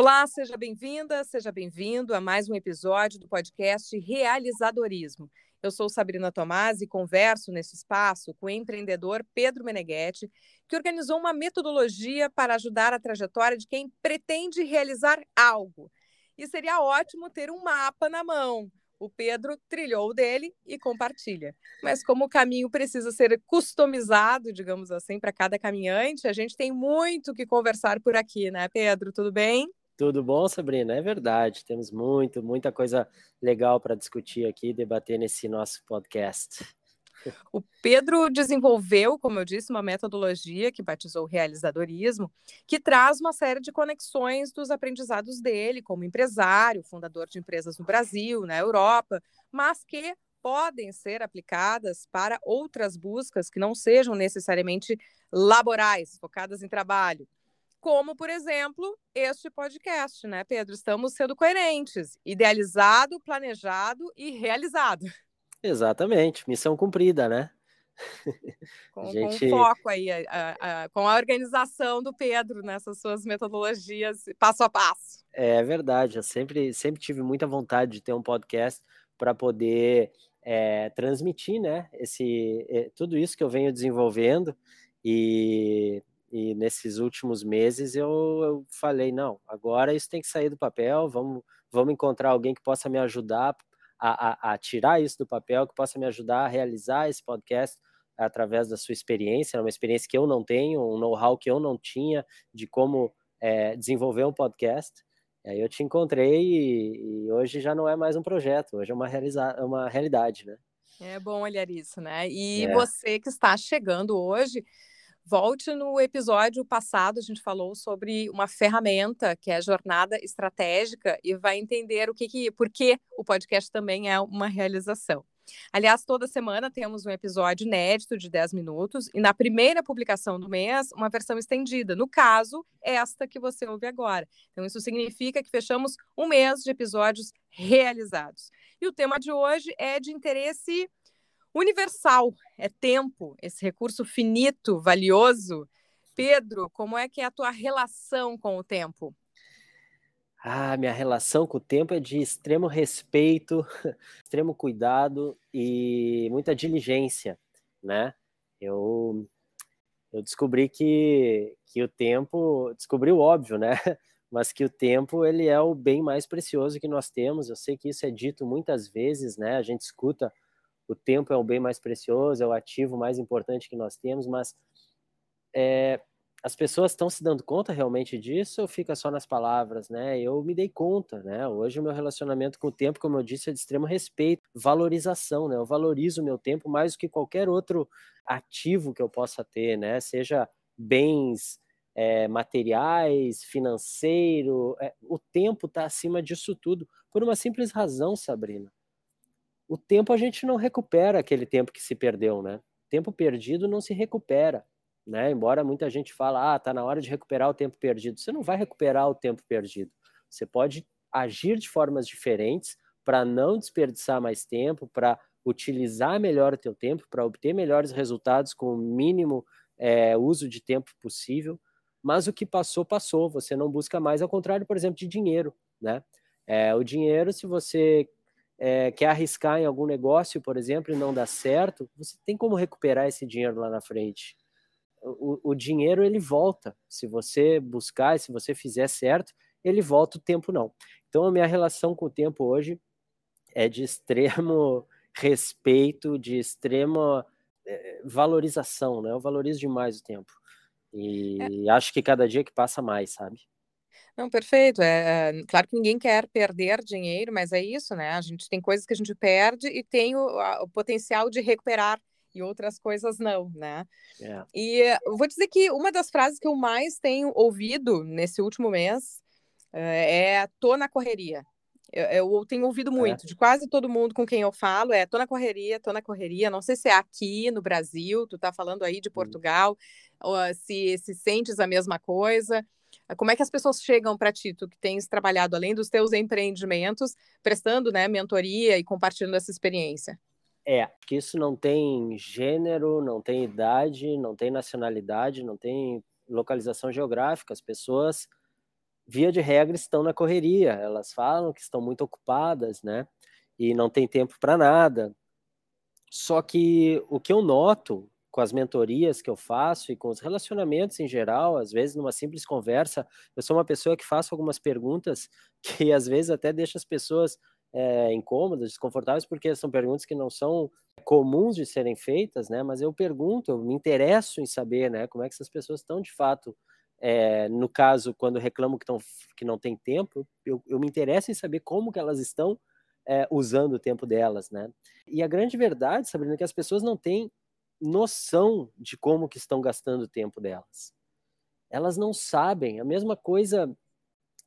Olá, seja bem-vinda, seja bem-vindo a mais um episódio do podcast Realizadorismo. Eu sou Sabrina Tomás e converso nesse espaço com o empreendedor Pedro Meneghetti, que organizou uma metodologia para ajudar a trajetória de quem pretende realizar algo. E seria ótimo ter um mapa na mão, o Pedro trilhou o dele e compartilha. Mas como o caminho precisa ser customizado, digamos assim, para cada caminhante, a gente tem muito que conversar por aqui, né, Pedro? Tudo bem? Tudo bom, Sabrina? É verdade. Temos muito, muita coisa legal para discutir aqui, debater nesse nosso podcast. O Pedro desenvolveu, como eu disse, uma metodologia que batizou realizadorismo, que traz uma série de conexões dos aprendizados dele como empresário, fundador de empresas no Brasil, na Europa, mas que podem ser aplicadas para outras buscas que não sejam necessariamente laborais, focadas em trabalho. Como, por exemplo, este podcast, né, Pedro? Estamos sendo coerentes, idealizado, planejado e realizado. Exatamente, missão cumprida, né? Com, gente... com foco aí, a, a, a, com a organização do Pedro nessas suas metodologias, passo a passo. É verdade, eu sempre, sempre tive muita vontade de ter um podcast para poder é, transmitir, né, esse, é, tudo isso que eu venho desenvolvendo e, e nesses últimos meses eu, eu falei, não, agora isso tem que sair do papel, vamos, vamos encontrar alguém que possa me ajudar a, a, a, tirar isso do papel, que possa me ajudar a realizar esse podcast através da sua experiência, uma experiência que eu não tenho, um know-how que eu não tinha de como é, desenvolver um podcast. Aí eu te encontrei e, e, hoje já não é mais um projeto, hoje é uma, realiza uma realidade, né? É bom olhar isso, né? E é. você que está chegando hoje, Volte no episódio passado, a gente falou sobre uma ferramenta que é a jornada estratégica e vai entender o que, que por que o podcast também é uma realização. Aliás, toda semana temos um episódio inédito de 10 minutos e na primeira publicação do mês, uma versão estendida. No caso, esta que você ouve agora. Então, isso significa que fechamos um mês de episódios realizados. E o tema de hoje é de interesse universal, é tempo, esse recurso finito, valioso. Pedro, como é que é a tua relação com o tempo? Ah, minha relação com o tempo é de extremo respeito, extremo cuidado e muita diligência, né? Eu, eu descobri que, que o tempo, descobri o óbvio, né? Mas que o tempo ele é o bem mais precioso que nós temos. Eu sei que isso é dito muitas vezes, né? A gente escuta o tempo é o bem mais precioso, é o ativo mais importante que nós temos, mas é, as pessoas estão se dando conta realmente disso ou fica só nas palavras, né? Eu me dei conta, né? Hoje o meu relacionamento com o tempo, como eu disse, é de extremo respeito, valorização, né? Eu valorizo o meu tempo mais do que qualquer outro ativo que eu possa ter, né? Seja bens é, materiais, financeiro, é, o tempo está acima disso tudo por uma simples razão, Sabrina o tempo a gente não recupera aquele tempo que se perdeu, né? Tempo perdido não se recupera, né? Embora muita gente fala, ah, tá na hora de recuperar o tempo perdido. Você não vai recuperar o tempo perdido. Você pode agir de formas diferentes para não desperdiçar mais tempo, para utilizar melhor o teu tempo, para obter melhores resultados com o mínimo é, uso de tempo possível. Mas o que passou, passou. Você não busca mais, ao contrário, por exemplo, de dinheiro, né? É, o dinheiro, se você é, quer arriscar em algum negócio, por exemplo, e não dá certo, você tem como recuperar esse dinheiro lá na frente. O, o dinheiro ele volta. Se você buscar, se você fizer certo, ele volta, o tempo não. Então a minha relação com o tempo hoje é de extremo respeito, de extrema é, valorização, né? Eu valorizo demais o tempo. E é. acho que cada dia que passa mais, sabe? Não, perfeito. É, é, claro que ninguém quer perder dinheiro, mas é isso, né? A gente tem coisas que a gente perde e tem o, a, o potencial de recuperar e outras coisas não, né? É. E eu vou dizer que uma das frases que eu mais tenho ouvido nesse último mês é, é tô na correria. Eu, eu tenho ouvido muito, é. de quase todo mundo com quem eu falo, é tô na correria, tô na correria. Não sei se é aqui no Brasil, tu tá falando aí de hum. Portugal, ou se, se sentes a mesma coisa. Como é que as pessoas chegam para ti, tu que tens trabalhado além dos teus empreendimentos, prestando né, mentoria e compartilhando essa experiência? É, que isso não tem gênero, não tem idade, não tem nacionalidade, não tem localização geográfica. As pessoas via de regra, estão na correria. Elas falam que estão muito ocupadas, né? E não tem tempo para nada. Só que o que eu noto com as mentorias que eu faço e com os relacionamentos em geral, às vezes numa simples conversa, eu sou uma pessoa que faço algumas perguntas que às vezes até deixa as pessoas é, incômodas, desconfortáveis, porque são perguntas que não são comuns de serem feitas, né? Mas eu pergunto, eu me interesso em saber, né? Como é que essas pessoas estão de fato é, no caso, quando reclamam que, tão, que não tem tempo, eu, eu, me interesso em saber como que elas estão é, usando o tempo delas, né? E a grande verdade, Sabrina, é que as pessoas não têm noção de como que estão gastando o tempo delas. Elas não sabem. A mesma coisa.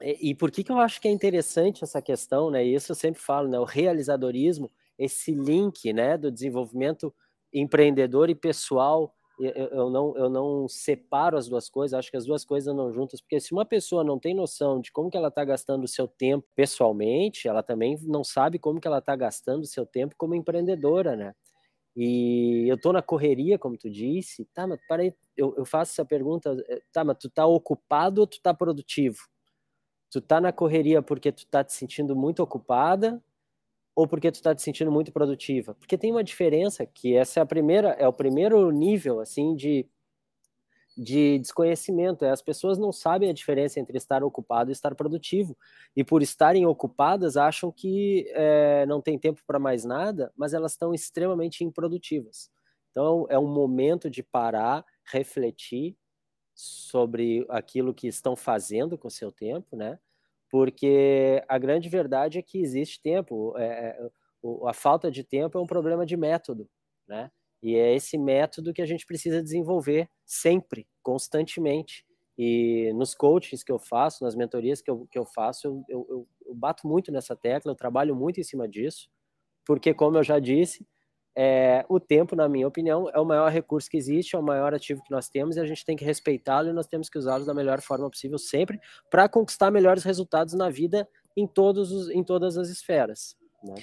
E, e por que, que eu acho que é interessante essa questão, né? Isso eu sempre falo, né? O realizadorismo, esse link, né, do desenvolvimento empreendedor e pessoal eu, não, eu não separo as duas coisas, acho que as duas coisas andam juntas, porque se uma pessoa não tem noção de como que ela está gastando o seu tempo pessoalmente, ela também não sabe como que ela está gastando o seu tempo como empreendedora, né? E eu tô na correria, como tu disse, tá, mas peraí, eu, eu faço essa pergunta, eh, tá, mas tu tá ocupado ou tu tá produtivo? Tu tá na correria porque tu tá te sentindo muito ocupada ou porque tu está te sentindo muito produtiva? Porque tem uma diferença que essa é a primeira, é o primeiro nível assim de de desconhecimento. É, as pessoas não sabem a diferença entre estar ocupado e estar produtivo. E por estarem ocupadas, acham que é, não tem tempo para mais nada, mas elas estão extremamente improdutivas. Então, é um momento de parar, refletir sobre aquilo que estão fazendo com o seu tempo, né? porque a grande verdade é que existe tempo. É, é a falta de tempo é um problema de método, né? E é esse método que a gente precisa desenvolver sempre, constantemente. E nos coachings que eu faço, nas mentorias que eu, que eu faço, eu, eu, eu bato muito nessa tecla, eu trabalho muito em cima disso, porque, como eu já disse, é, o tempo, na minha opinião, é o maior recurso que existe, é o maior ativo que nós temos e a gente tem que respeitá-lo e nós temos que usá-lo da melhor forma possível sempre para conquistar melhores resultados na vida em, todos os, em todas as esferas. Né?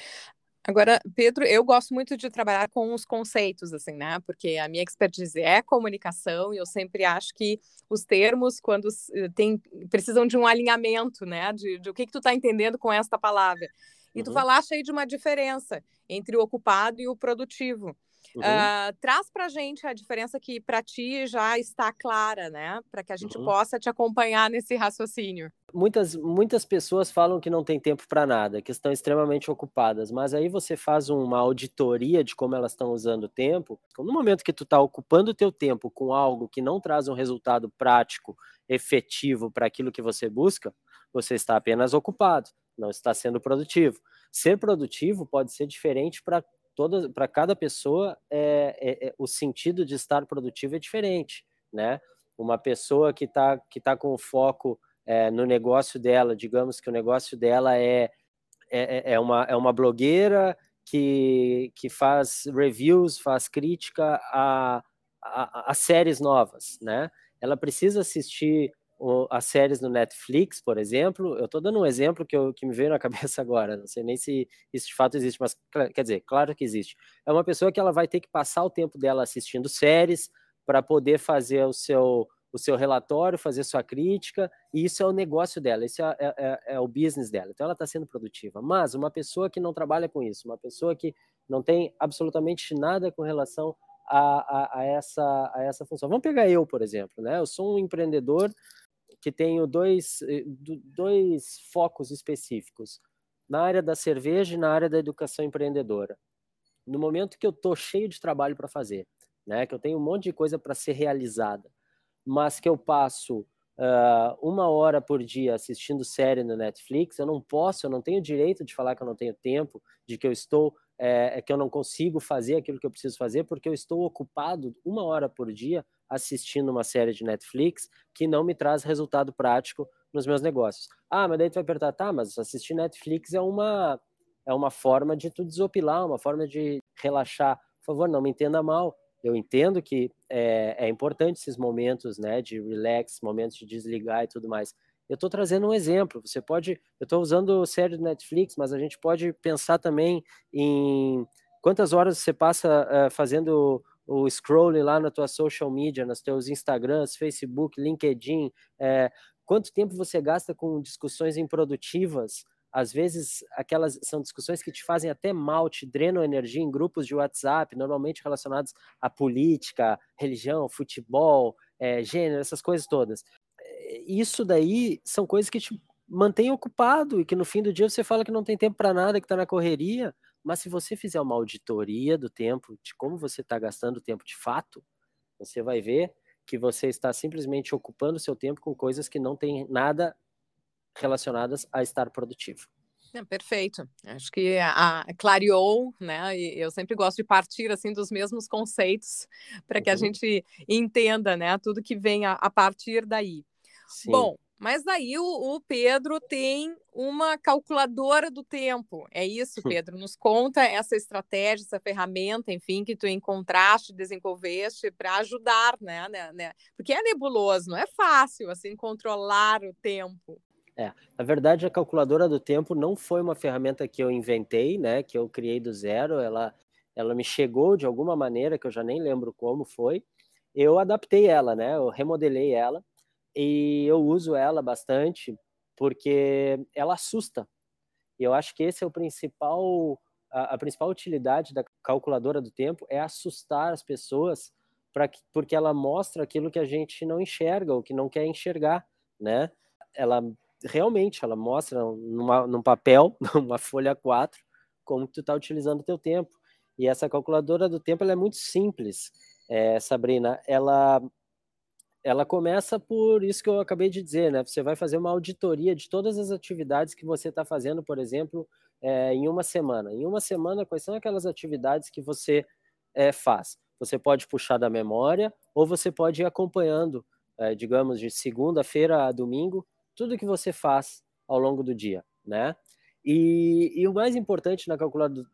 Agora, Pedro, eu gosto muito de trabalhar com os conceitos, assim, né? Porque a minha expertise é comunicação e eu sempre acho que os termos, quando tem, precisam de um alinhamento, né? De, de o que, que tu está entendendo com esta palavra. E uhum. tu falaste aí de uma diferença entre o ocupado e o produtivo. Uhum. Uh, traz para a gente a diferença que para ti já está clara, né? Para que a gente uhum. possa te acompanhar nesse raciocínio. Muitas, muitas pessoas falam que não tem tempo para nada, que estão extremamente ocupadas, mas aí você faz uma auditoria de como elas estão usando o tempo. No momento que tu está ocupando o teu tempo com algo que não traz um resultado prático, efetivo para aquilo que você busca, você está apenas ocupado, não está sendo produtivo. Ser produtivo pode ser diferente para toda para cada pessoa é, é, é, o sentido de estar produtivo é diferente né? Uma pessoa que está que tá com foco é, no negócio dela digamos que o negócio dela é é, é, é uma, é uma blogueira que, que faz reviews faz crítica a, a, a séries novas né? Ela precisa assistir as séries no Netflix, por exemplo, eu estou dando um exemplo que, eu, que me veio na cabeça agora, não sei nem se isso de fato existe, mas quer dizer, claro que existe. É uma pessoa que ela vai ter que passar o tempo dela assistindo séries para poder fazer o seu, o seu relatório, fazer sua crítica, e isso é o negócio dela, isso é, é, é, é o business dela. Então ela está sendo produtiva. Mas uma pessoa que não trabalha com isso, uma pessoa que não tem absolutamente nada com relação a, a, a, essa, a essa função. Vamos pegar eu, por exemplo, né? Eu sou um empreendedor que tenho dois, eh, dois focos específicos, na área da cerveja e na área da educação empreendedora. No momento que eu estou cheio de trabalho para fazer, né, que eu tenho um monte de coisa para ser realizada, mas que eu passo uh, uma hora por dia assistindo série no Netflix, eu não posso, eu não tenho direito de falar que eu não tenho tempo, de que eu estou é, que eu não consigo fazer aquilo que eu preciso fazer porque eu estou ocupado uma hora por dia assistindo uma série de Netflix que não me traz resultado prático nos meus negócios. Ah, mas daí tu vai perguntar, tá, mas assistir Netflix é uma é uma forma de tu desopilar, uma forma de relaxar. Por favor, não me entenda mal. Eu entendo que é, é importante esses momentos, né, de relax, momentos de desligar e tudo mais. Eu estou trazendo um exemplo. Você pode, eu estou usando série do Netflix, mas a gente pode pensar também em quantas horas você passa uh, fazendo o scrolling lá na tua social media, nos teus Instagrams, Facebook, LinkedIn, é, quanto tempo você gasta com discussões improdutivas, às vezes aquelas são discussões que te fazem até mal, te drenam energia em grupos de WhatsApp, normalmente relacionados à política, religião, futebol, é, gênero, essas coisas todas. Isso daí são coisas que te mantêm ocupado e que no fim do dia você fala que não tem tempo para nada, que está na correria, mas se você fizer uma auditoria do tempo, de como você está gastando o tempo de fato, você vai ver que você está simplesmente ocupando seu tempo com coisas que não têm nada relacionadas a estar produtivo. É, perfeito. Acho que a, a, clareou, né? E eu sempre gosto de partir assim dos mesmos conceitos para que uhum. a gente entenda, né? Tudo que vem a, a partir daí. Sim. Bom, mas daí o, o, Pedro tem uma calculadora do tempo. É isso, Pedro? Nos conta essa estratégia, essa ferramenta, enfim, que tu encontraste, desenvolveste para ajudar, né, né, né? Porque é nebuloso, não é fácil assim controlar o tempo. É, na verdade, a calculadora do tempo não foi uma ferramenta que eu inventei, né? Que eu criei do zero. Ela, ela me chegou de alguma maneira que eu já nem lembro como foi. Eu adaptei ela, né? Eu remodelei ela e eu uso ela bastante porque ela assusta. E eu acho que esse é o principal a, a principal utilidade da calculadora do tempo é assustar as pessoas para porque ela mostra aquilo que a gente não enxerga ou que não quer enxergar, né? Ela realmente ela mostra numa, num papel, numa folha 4, como tu está utilizando o teu tempo. E essa calculadora do tempo ela é muito simples, é, Sabrina. Ela ela começa por isso que eu acabei de dizer, né? Você vai fazer uma auditoria de todas as atividades que você está fazendo, por exemplo, é, em uma semana. Em uma semana, quais são aquelas atividades que você é, faz? Você pode puxar da memória ou você pode ir acompanhando, é, digamos, de segunda-feira a domingo, tudo que você faz ao longo do dia, né? E, e, o mais importante na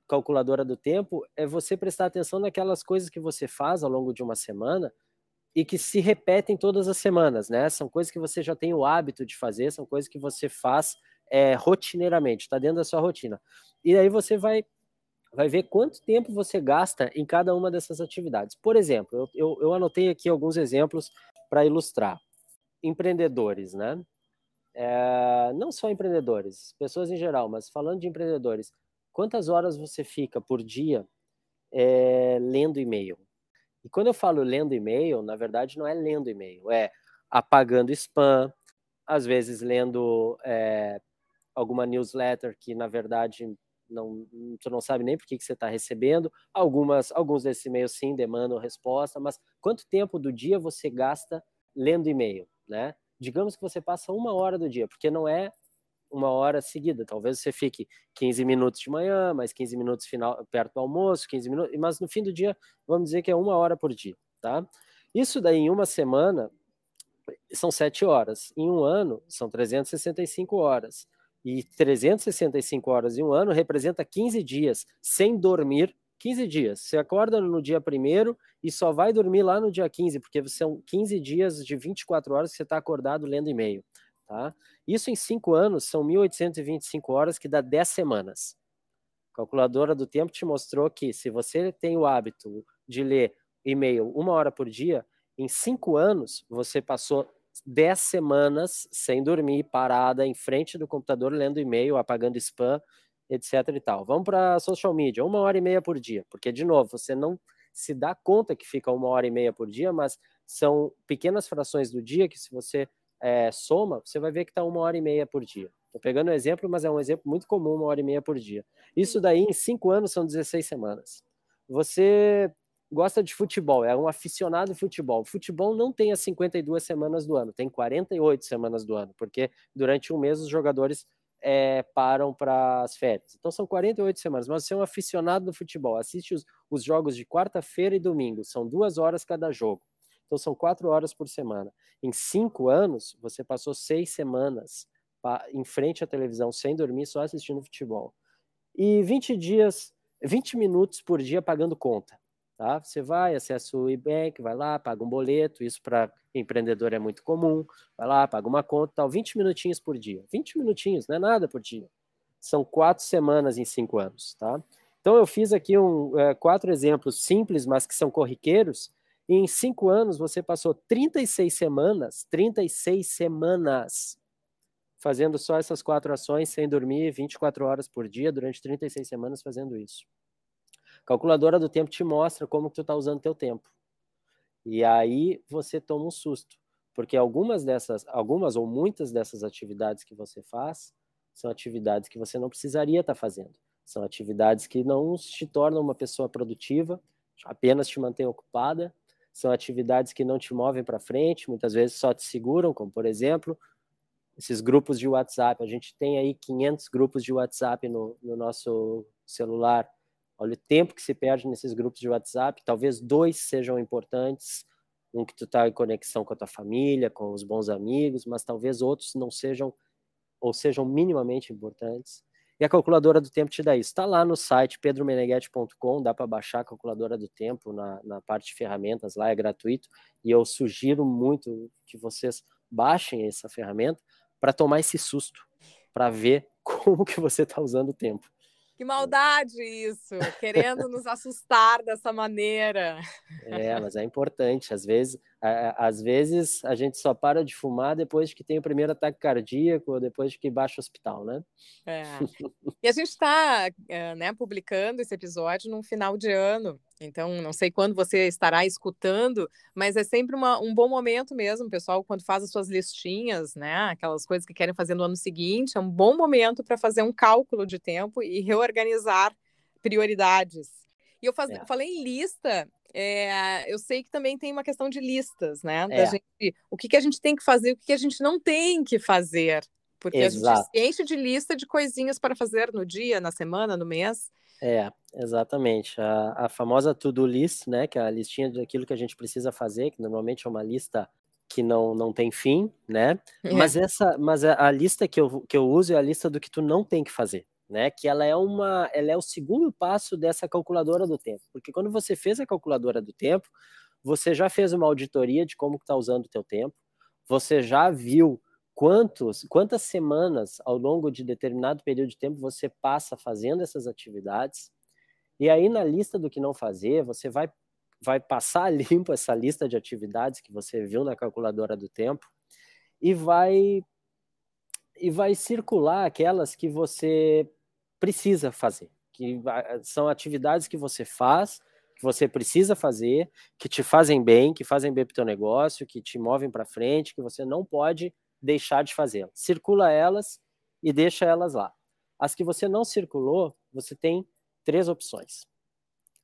calculadora do tempo é você prestar atenção naquelas coisas que você faz ao longo de uma semana e que se repetem todas as semanas, né? São coisas que você já tem o hábito de fazer, são coisas que você faz é, rotineiramente, está dentro da sua rotina. E aí você vai vai ver quanto tempo você gasta em cada uma dessas atividades. Por exemplo, eu, eu, eu anotei aqui alguns exemplos para ilustrar. Empreendedores, né? É, não só empreendedores, pessoas em geral, mas falando de empreendedores, quantas horas você fica por dia é, lendo e-mail? E quando eu falo lendo e-mail, na verdade não é lendo e-mail, é apagando spam, às vezes lendo é, alguma newsletter que na verdade não, tu não sabe nem por que, que você está recebendo. Algumas, alguns desses e-mails sim demandam resposta, mas quanto tempo do dia você gasta lendo e-mail, né? Digamos que você passa uma hora do dia, porque não é uma hora seguida. Talvez você fique 15 minutos de manhã, mais 15 minutos final, perto do almoço, 15 minutos, mas no fim do dia, vamos dizer que é uma hora por dia, tá? Isso daí em uma semana são sete horas. Em um ano, são 365 horas. E 365 horas em um ano representa 15 dias sem dormir. 15 dias. Você acorda no dia primeiro e só vai dormir lá no dia 15, porque são 15 dias de 24 horas que você está acordado lendo e-mail. Tá? Isso em cinco anos são 1.825 horas, que dá 10 semanas. A calculadora do tempo te mostrou que se você tem o hábito de ler e-mail uma hora por dia, em cinco anos você passou 10 semanas sem dormir, parada em frente do computador lendo e-mail, apagando spam, etc e tal. Vamos para social media, uma hora e meia por dia, porque de novo você não se dá conta que fica uma hora e meia por dia, mas são pequenas frações do dia que se você é, soma, você vai ver que está uma hora e meia por dia. Estou pegando um exemplo, mas é um exemplo muito comum, uma hora e meia por dia. Isso daí, em cinco anos, são 16 semanas. Você gosta de futebol, é um aficionado de futebol. Futebol não tem as 52 semanas do ano, tem 48 semanas do ano, porque durante um mês os jogadores é, param para as férias. Então são 48 semanas, mas você é um aficionado do futebol, assiste os, os jogos de quarta-feira e domingo, são duas horas cada jogo. Então são quatro horas por semana. Em cinco anos, você passou seis semanas em frente à televisão sem dormir, só assistindo futebol. E 20 dias, 20 minutos por dia pagando conta. Tá? Você vai, acessa o e-bank, vai lá, paga um boleto, isso para empreendedor é muito comum, vai lá, paga uma conta, tal, 20 minutinhos por dia. 20 minutinhos, não é nada por dia. São quatro semanas em cinco anos, tá? Então eu fiz aqui um, é, quatro exemplos simples, mas que são corriqueiros, Em cinco anos você passou 36 semanas, 36 semanas fazendo só essas quatro ações sem dormir 24 horas por dia durante 36 semanas fazendo isso. A calculadora do tempo te mostra como que tu está usando teu tempo. E aí você toma um susto, porque algumas dessas, algumas ou muitas dessas atividades que você faz são atividades que você não precisaria estar tá fazendo. São atividades que não te tornam uma pessoa produtiva, apenas te mantêm ocupada. São atividades que não te movem para frente, muitas vezes só te seguram, como por exemplo, esses grupos de WhatsApp. A gente tem aí 500 grupos de WhatsApp no, no nosso celular. Olha o tempo que se perde nesses grupos de WhatsApp. Talvez dois sejam importantes, um que tu está em conexão com a tua família, com os bons amigos, mas talvez outros não sejam ou sejam minimamente importantes. E a calculadora do tempo te dá isso. Está lá no site pedromeneghetti.com, dá para baixar a calculadora do tempo na, na parte de ferramentas, lá é gratuito. E eu sugiro muito que vocês baixem essa ferramenta para tomar esse susto, para ver como que você está usando o tempo. Que maldade isso, querendo nos assustar dessa maneira. É, mas é importante. Às vezes, às vezes a gente só para de fumar depois que tem o primeiro ataque cardíaco ou depois que baixa o hospital, né? É. E a gente está é, né, publicando esse episódio num final de ano. Então, não sei quando você estará escutando, mas é sempre uma, um bom momento mesmo, pessoal, quando faz as suas listinhas, né? Aquelas coisas que querem fazer no ano seguinte, é um bom momento para fazer um cálculo de tempo e reorganizar prioridades. E eu faz, é. falei em lista, é, eu sei que também tem uma questão de listas, né? É. Gente, o que, que a gente tem que fazer, o que, que a gente não tem que fazer. Porque Exato. a gente se enche de lista de coisinhas para fazer no dia, na semana, no mês. É, exatamente. A, a famosa to-do list, né, que é a listinha daquilo que a gente precisa fazer, que normalmente é uma lista que não, não tem fim, né? É. Mas essa, mas a, a, lista que eu, que eu uso é a lista do que tu não tem que fazer, né? Que ela é uma, ela é o segundo passo dessa calculadora do tempo, porque quando você fez a calculadora do tempo, você já fez uma auditoria de como está usando o teu tempo, você já viu quantos, quantas semanas ao longo de determinado período de tempo você passa fazendo essas atividades. E aí, na lista do que não fazer, você vai, vai passar limpo essa lista de atividades que você viu na calculadora do tempo e vai, e vai circular aquelas que você precisa fazer, que são atividades que você faz, que você precisa fazer, que te fazem bem, que fazem bem para o teu negócio, que te movem para frente, que você não pode deixar de fazê-las. Circula elas e deixa elas lá. As que você não circulou, você tem três opções.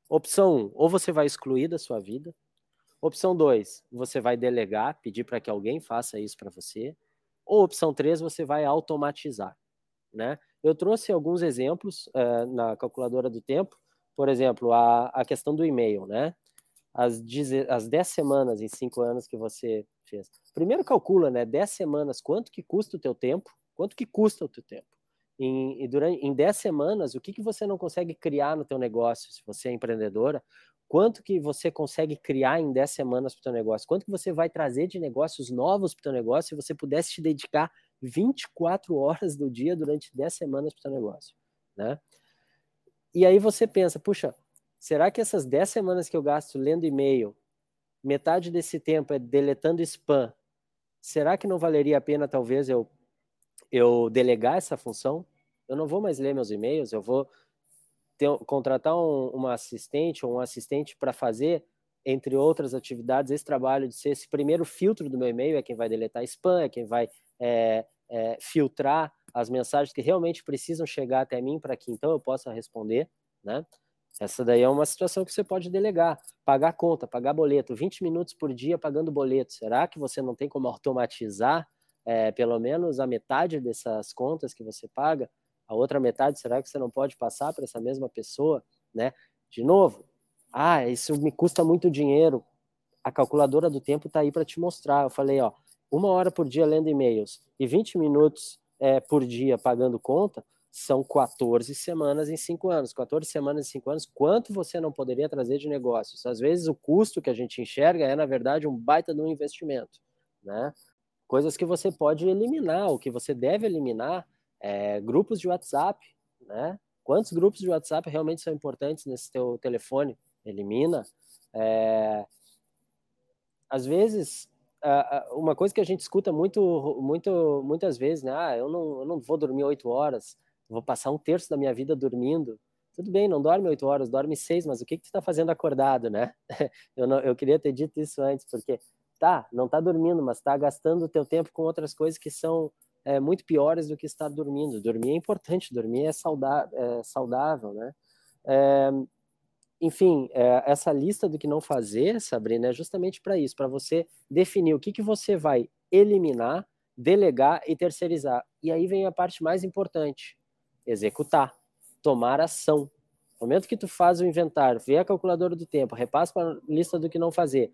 Opção 1, um, ou você vai excluir da sua vida. Opção 2, você vai delegar, pedir para que alguém faça isso para você. Ou opção 3, você vai automatizar. Né? Eu trouxe alguns exemplos uh, na calculadora do tempo. Por exemplo, a, a questão do e-mail. Né? As, as 10 semanas em 5 anos que você fez. Primeiro calcula, né, 10 semanas, quanto que custa o teu tempo, quanto que custa o teu tempo. Em, durante, em 10 semanas, o que, que você não consegue criar no teu negócio, se você é empreendedora, quanto que você consegue criar em 10 semanas para o teu negócio, quanto que você vai trazer de negócios novos para o teu negócio se você pudesse te dedicar 24 horas do dia durante 10 semanas para o teu negócio, né? E aí você pensa, puxa, será que essas 10 semanas que eu gasto lendo e-mail, metade desse tempo é deletando spam, será que não valeria a pena talvez eu eu delegar essa função? Eu não vou mais ler meus e-mails, eu vou ter, contratar um, uma assistente ou um assistente para fazer, entre outras atividades, esse trabalho de ser esse primeiro filtro do meu e-mail, é quem vai deletar spam, é quem vai é, é, filtrar as mensagens que realmente precisam chegar até mim para que então eu possa responder, né? Essa daí é uma situação que você pode delegar. Pagar conta, pagar boleto, 20 minutos por dia pagando boleto. Será que você não tem como automatizar é, pelo menos a metade dessas contas que você paga? A outra metade, será que você não pode passar para essa mesma pessoa? Né? De novo, ah, isso me custa muito dinheiro. A calculadora do tempo está aí para te mostrar. Eu falei, ó, uma hora por dia lendo e-mails e 20 minutos é, por dia pagando conta, são 14 semanas em 5 anos. 14 semanas em 5 anos, quanto você não poderia trazer de negócios? Às vezes o custo que a gente enxerga é, na verdade, um baita de um investimento, né? Coisas que você pode eliminar, o que você deve eliminar é grupos de WhatsApp, né? Quantos grupos de WhatsApp realmente são importantes nesse teu telefone? Elimina. É, às vezes, uma coisa que a gente escuta muito, muito, muitas vezes, né? Ah, eu não, eu não vou dormir oito horas, vou passar um terço da minha vida dormindo. Tudo bem, não dorme oito horas, dorme seis, mas o que, que tu está fazendo acordado, né? eu, não, eu queria ter dito isso antes, porque tá, não está dormindo, mas está gastando o teu tempo com outras coisas que são é, muito piores do que estar dormindo. Dormir é importante, dormir é, saudável, é saudável né? É, enfim, é, essa lista do que não fazer, Sabrina, é justamente para isso, para você definir o que, que você vai eliminar, delegar e terceirizar. E aí vem a parte mais importante: executar, tomar ação. No momento que tu faz o inventário, vê a calculadora do tempo, repassa para a lista do que não fazer,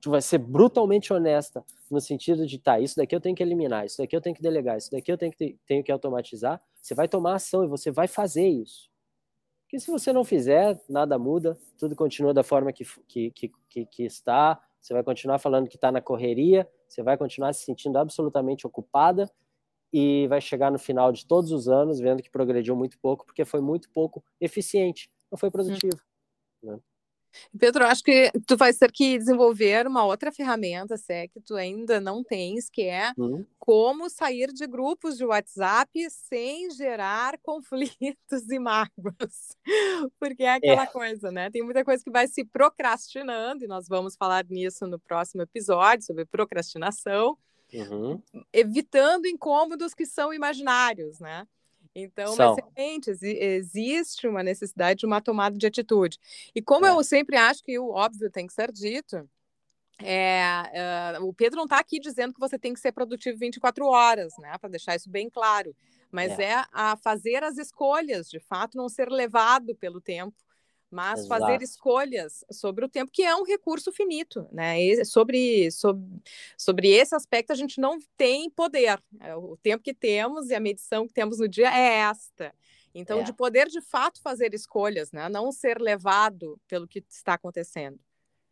tu vai ser brutalmente honesta no sentido de, tá, isso daqui eu tenho que eliminar, isso daqui eu tenho que delegar, isso daqui eu tenho que, tenho que automatizar, você vai tomar ação e você vai fazer isso. Porque se você não fizer, nada muda, tudo continua da forma que, que, que, que está, você vai continuar falando que está na correria, você vai continuar se sentindo absolutamente ocupada e vai chegar no final de todos os anos vendo que progrediu muito pouco, porque foi muito pouco eficiente, não foi produtivo. Hum. Né? Pedro, acho que tu vai ter que desenvolver uma outra ferramenta, se é que tu ainda não tens, que é uhum. como sair de grupos de WhatsApp sem gerar conflitos e mágoas. Porque é aquela é. coisa, né? Tem muita coisa que vai se procrastinando, e nós vamos falar nisso no próximo episódio, sobre procrastinação, uhum. evitando incômodos que são imaginários, né? Então, São. mas realmente existe uma necessidade de uma tomada de atitude. E como é. eu sempre acho que o óbvio tem que ser dito, é, uh, o Pedro não está aqui dizendo que você tem que ser produtivo 24 horas, né? Para deixar isso bem claro. Mas é. é a fazer as escolhas, de fato, não ser levado pelo tempo mas Exato. fazer escolhas sobre o tempo, que é um recurso finito, né? E sobre, sobre, sobre esse aspecto a gente não tem poder. É, o tempo que temos e a medição que temos no dia é esta. Então, é. de poder de fato fazer escolhas, né? Não ser levado pelo que está acontecendo.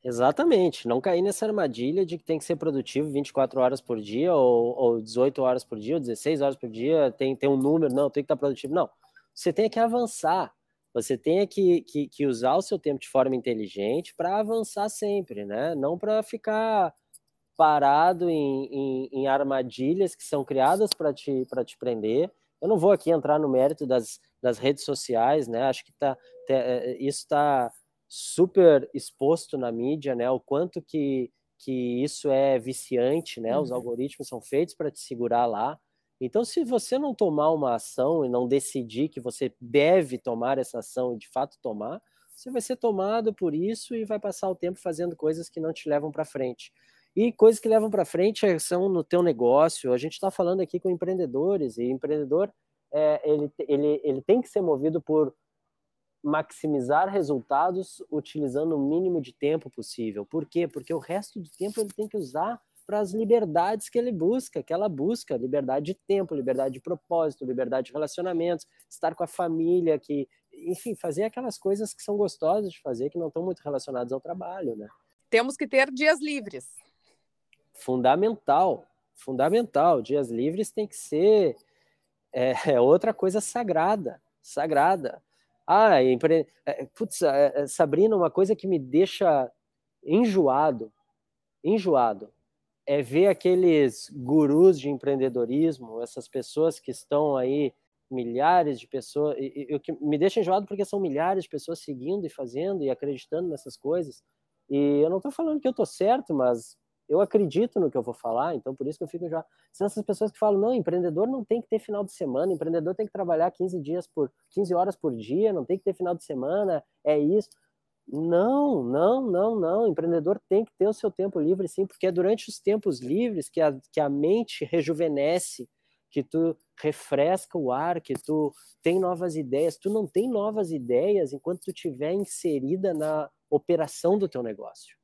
Exatamente, não cair nessa armadilha de que tem que ser produtivo 24 horas por dia, ou, ou 18 horas por dia, ou 16 horas por dia, tem, tem um número, não, tem que estar produtivo. Não, você tem que avançar, você tem que, que, que usar o seu tempo de forma inteligente para avançar sempre, né? Não para ficar parado em, em, em, armadilhas que são criadas para te, te prender. Eu não vou aqui entrar no mérito das, das redes sociais, né? Acho que tá, tá isso está super exposto na mídia, né? O quanto que, que isso é viciante, né? Uhum. Os algoritmos são feitos para te segurar lá. Então, se você não tomar uma ação e não decidir que você deve tomar essa ação e de fato tomar, você vai ser tomado por isso e vai passar o tempo fazendo coisas que não te levam para frente. E coisas que levam para frente é, são no teu negócio. A gente está falando aqui com empreendedores e empreendedor é, ele, ele, ele tem que ser movido por maximizar resultados utilizando o mínimo de tempo possível. Por quê? Porque o resto do tempo ele tem que usar para as liberdades que ele busca, que ela busca, liberdade de tempo, liberdade de propósito, liberdade de relacionamentos, estar com a família, que, enfim, fazer aquelas coisas que são gostosas de fazer, que não estão muito relacionadas ao trabalho, né? Temos que ter dias livres. Fundamental, fundamental. Dias livres tem que ser é, é outra coisa sagrada, sagrada. Ah, empre... É, putz, é, Sabrina, uma coisa que me deixa enjoado, enjoado, é ver aqueles gurus de empreendedorismo, essas pessoas que estão aí, milhares de pessoas, e, o que me deixa enjoado porque são milhares de pessoas seguindo e fazendo e acreditando nessas coisas. E eu não estou falando que eu estou certo, mas eu acredito no que eu vou falar, então por isso que eu fico já. São essas pessoas que falam: não, empreendedor não tem que ter final de semana, empreendedor tem que trabalhar 15 dias por 15 horas por dia, não tem que ter final de semana, é isso. Não, não, não, não. O empreendedor tem que ter o seu tempo livre, sim, porque é durante os tempos livres que a, que a mente rejuvenesce, que tu refresca o ar, que tu tem novas ideias. Tu não tem novas ideias enquanto tu estiver inserida na operação do teu negócio.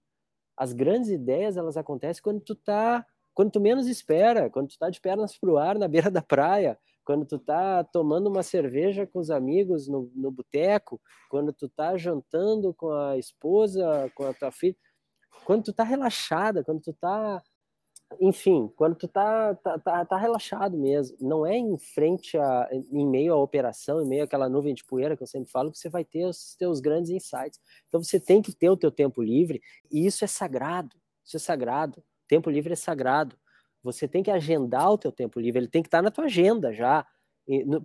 As grandes ideias, elas acontecem quando tu tá, quando tu menos espera, quando tu tá de pernas pro ar na beira da praia, quando tu tá tomando uma cerveja com os amigos no, no boteco, quando tu tá jantando com a esposa, com a tua filha, quando tu tá relaxada, quando tu tá enfim, quando tu tá, tá, tá, tá, relaxado mesmo, não é em frente a, em meio à operação, em meio àquela nuvem de poeira que eu sempre falo, que você vai ter os teus grandes insights. Então você tem que ter o teu tempo livre, e isso é sagrado, isso é sagrado. Tempo livre é sagrado. Você tem que agendar o teu tempo livre, ele tem que estar na tua agenda já.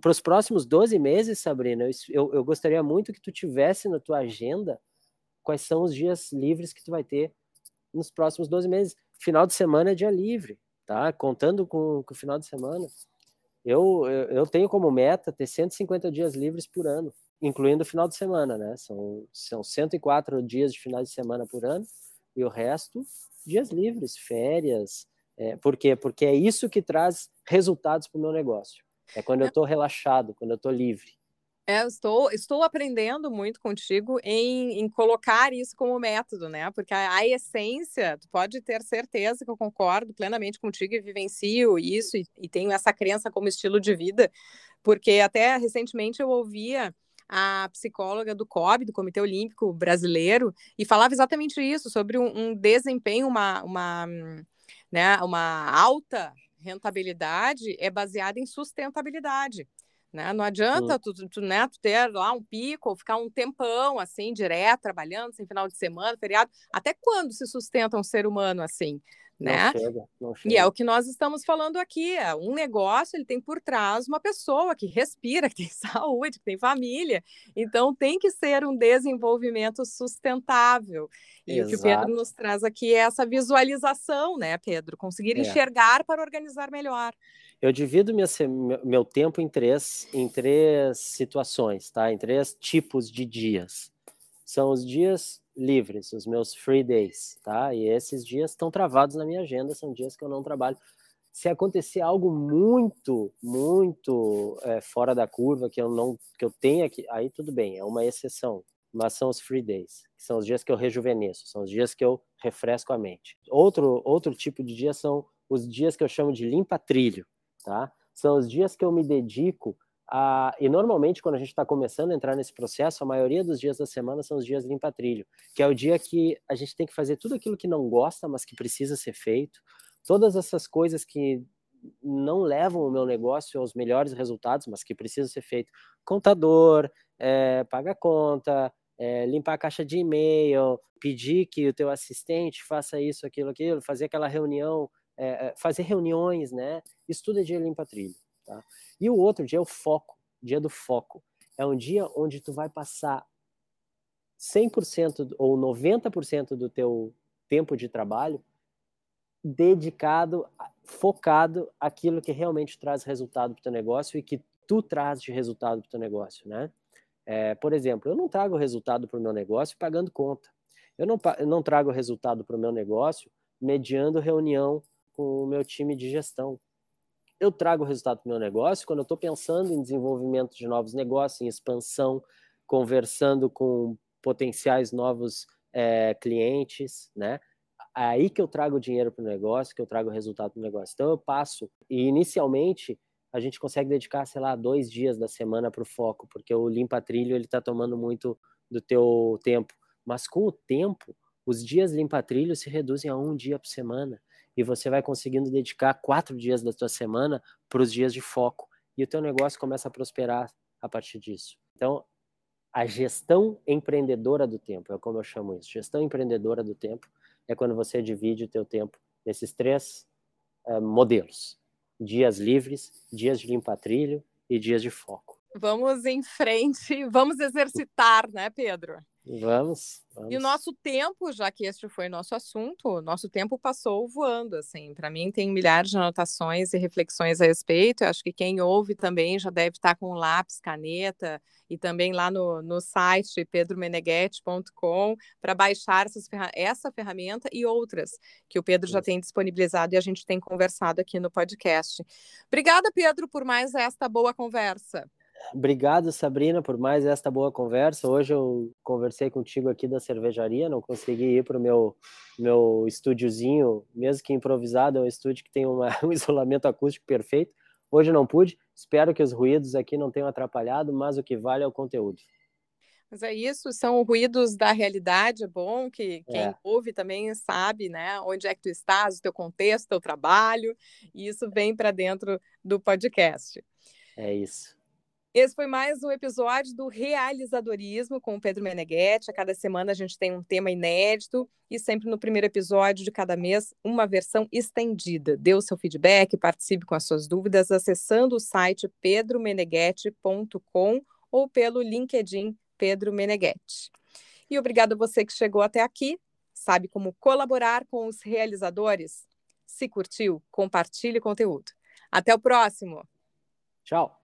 Para os próximos 12 meses, Sabrina, eu, eu gostaria muito que tu tivesse na tua agenda quais são os dias livres que tu vai ter nos próximos 12 meses final de semana é dia livre, tá? Contando com, com o final de semana. Eu, eu, eu, tenho como meta ter 150 dias livres por ano, incluindo o final de semana, né? São, são 104 dias de final de semana por ano e o resto, dias livres, férias. É, por quê? Porque é isso que traz resultados para o meu negócio. É quando eu estou relaxado, quando eu estou livre. É, estou, estou aprendendo muito contigo em, em colocar isso como método, né? Porque a, a, essência, tu pode ter certeza que eu concordo plenamente contigo e vivencio isso e, e tenho essa crença como estilo de vida, porque até recentemente eu ouvia a psicóloga do COB, do Comitê Olímpico Brasileiro, e falava exatamente isso, sobre um, um desempenho, uma, uma, né, uma alta rentabilidade é baseada em sustentabilidade. Né? Não adianta tu, tu, né, tu ter lá um pico ou ficar um tempão assim, direto, trabalhando, sem final de semana, feriado. Até quando se sustenta um ser humano assim? Né? Não chega, não chega. E é o que nós estamos falando aqui. É um negócio, ele tem por trás uma pessoa que respira, que tem saúde, que tem família. Então tem que ser um desenvolvimento sustentável. E Exato. o que o Pedro nos traz aqui é essa visualização, né, Pedro? Conseguir é. enxergar para organizar melhor. Eu divido minha, meu tempo em três, em três situações, tá? Em três tipos de dias. São os dias livres, os meus free days, tá? E esses dias estão travados na minha agenda, são dias que eu não trabalho. Se acontecer algo muito, muito é, fora da curva que eu não, que eu tenha que, aí tudo bem, é uma exceção. Mas são os free days, que são os dias que eu rejuvenesço, são os dias que eu refresco a mente. Outro, outro tipo de dia são os dias que eu chamo de limpa trilho, tá? São os dias que eu me dedico a, e normalmente quando a gente está começando a entrar nesse processo, a maioria dos dias da semana são os dias limpa trilho, que é o dia que a gente tem que fazer tudo aquilo que não gosta, mas que precisa ser feito, todas essas coisas que não levam o meu negócio aos melhores resultados, mas que precisa ser feito. Contador, é, paga conta, é, limpar a caixa de e-mail, pedir que o teu assistente faça isso, aquilo, aquilo, fazer aquela reunião é, fazer reuniões, né? Isso tudo é dia limpa trilho, tá? E o outro dia é o foco, dia do foco. É um dia onde tu vai passar 100% ou 90% do teu tempo de trabalho dedicado, focado aquilo que realmente traz resultado para o teu negócio e que tu traz de resultado para o teu negócio, né? É, por exemplo, eu não trago resultado para o meu negócio pagando conta. Eu não, eu não trago resultado para o meu negócio mediando reunião com o meu time de gestão. Eu trago o resultado do meu negócio quando eu estou pensando em desenvolvimento de novos negócios, em expansão, conversando com potenciais novos é, clientes, né? Aí que eu trago dinheiro para o negócio, que eu trago o resultado do negócio. Então eu passo, e inicialmente a gente consegue dedicar, sei lá, dois dias da semana para o foco, porque o limpa-trilho ele está tomando muito do teu tempo. Mas com o tempo, os dias limpa-trilho se reduzem a um dia por semana e você vai conseguindo dedicar quatro dias da tua semana para os dias de foco e o teu negócio começa a prosperar a partir disso. Então, a gestão empreendedora do tempo, é como eu chamo isso. Gestão empreendedora do tempo é quando você divide o teu tempo nesses três uh, modelos: dias livres, dias de limpa trilho e dias de foco. Vamos em frente, vamos exercitar, né, Pedro? Vamos, vamos, E o nosso tempo, já que este foi nosso assunto, nosso tempo passou voando, assim. Para mim tem milhares de anotações e reflexões a respeito. Eu acho que quem ouve também já deve estar com lápis, caneta e também lá no, no site pedromeneghetti.com para baixar essa ferramenta e outras que o Pedro já tem disponibilizado e a gente tem conversado aqui no podcast. Obrigada, Pedro, por mais esta boa conversa. Obrigado, Sabrina, por mais esta boa conversa. Hoje eu conversei contigo aqui da cervejaria, não consegui ir para o meu, meu estúdiozinho, mesmo que improvisado, é um estúdio que tem uma, um isolamento acústico perfeito. Hoje não pude, espero que os ruídos aqui não tenham atrapalhado, mas o que vale é o conteúdo. Mas é isso, são ruídos da realidade, é bom que quem é. ouve também sabe, né, onde é que tu estás, o teu contexto, o teu trabalho, e isso vem para dentro do podcast. É isso. Esse foi mais um episódio do Realizadorismo com o Pedro Meneghetti. A cada semana a gente tem um tema inédito e sempre no primeiro episódio de cada mês uma versão estendida. Dê o seu feedback, participe com as suas dúvidas acessando o site pedromeneghetti.com ou pelo LinkedIn Pedro Meneghetti. E obrigado a você que chegou até aqui. Sabe como colaborar com os realizadores? Se curtiu, compartilhe o conteúdo. Até o próximo. Tchau.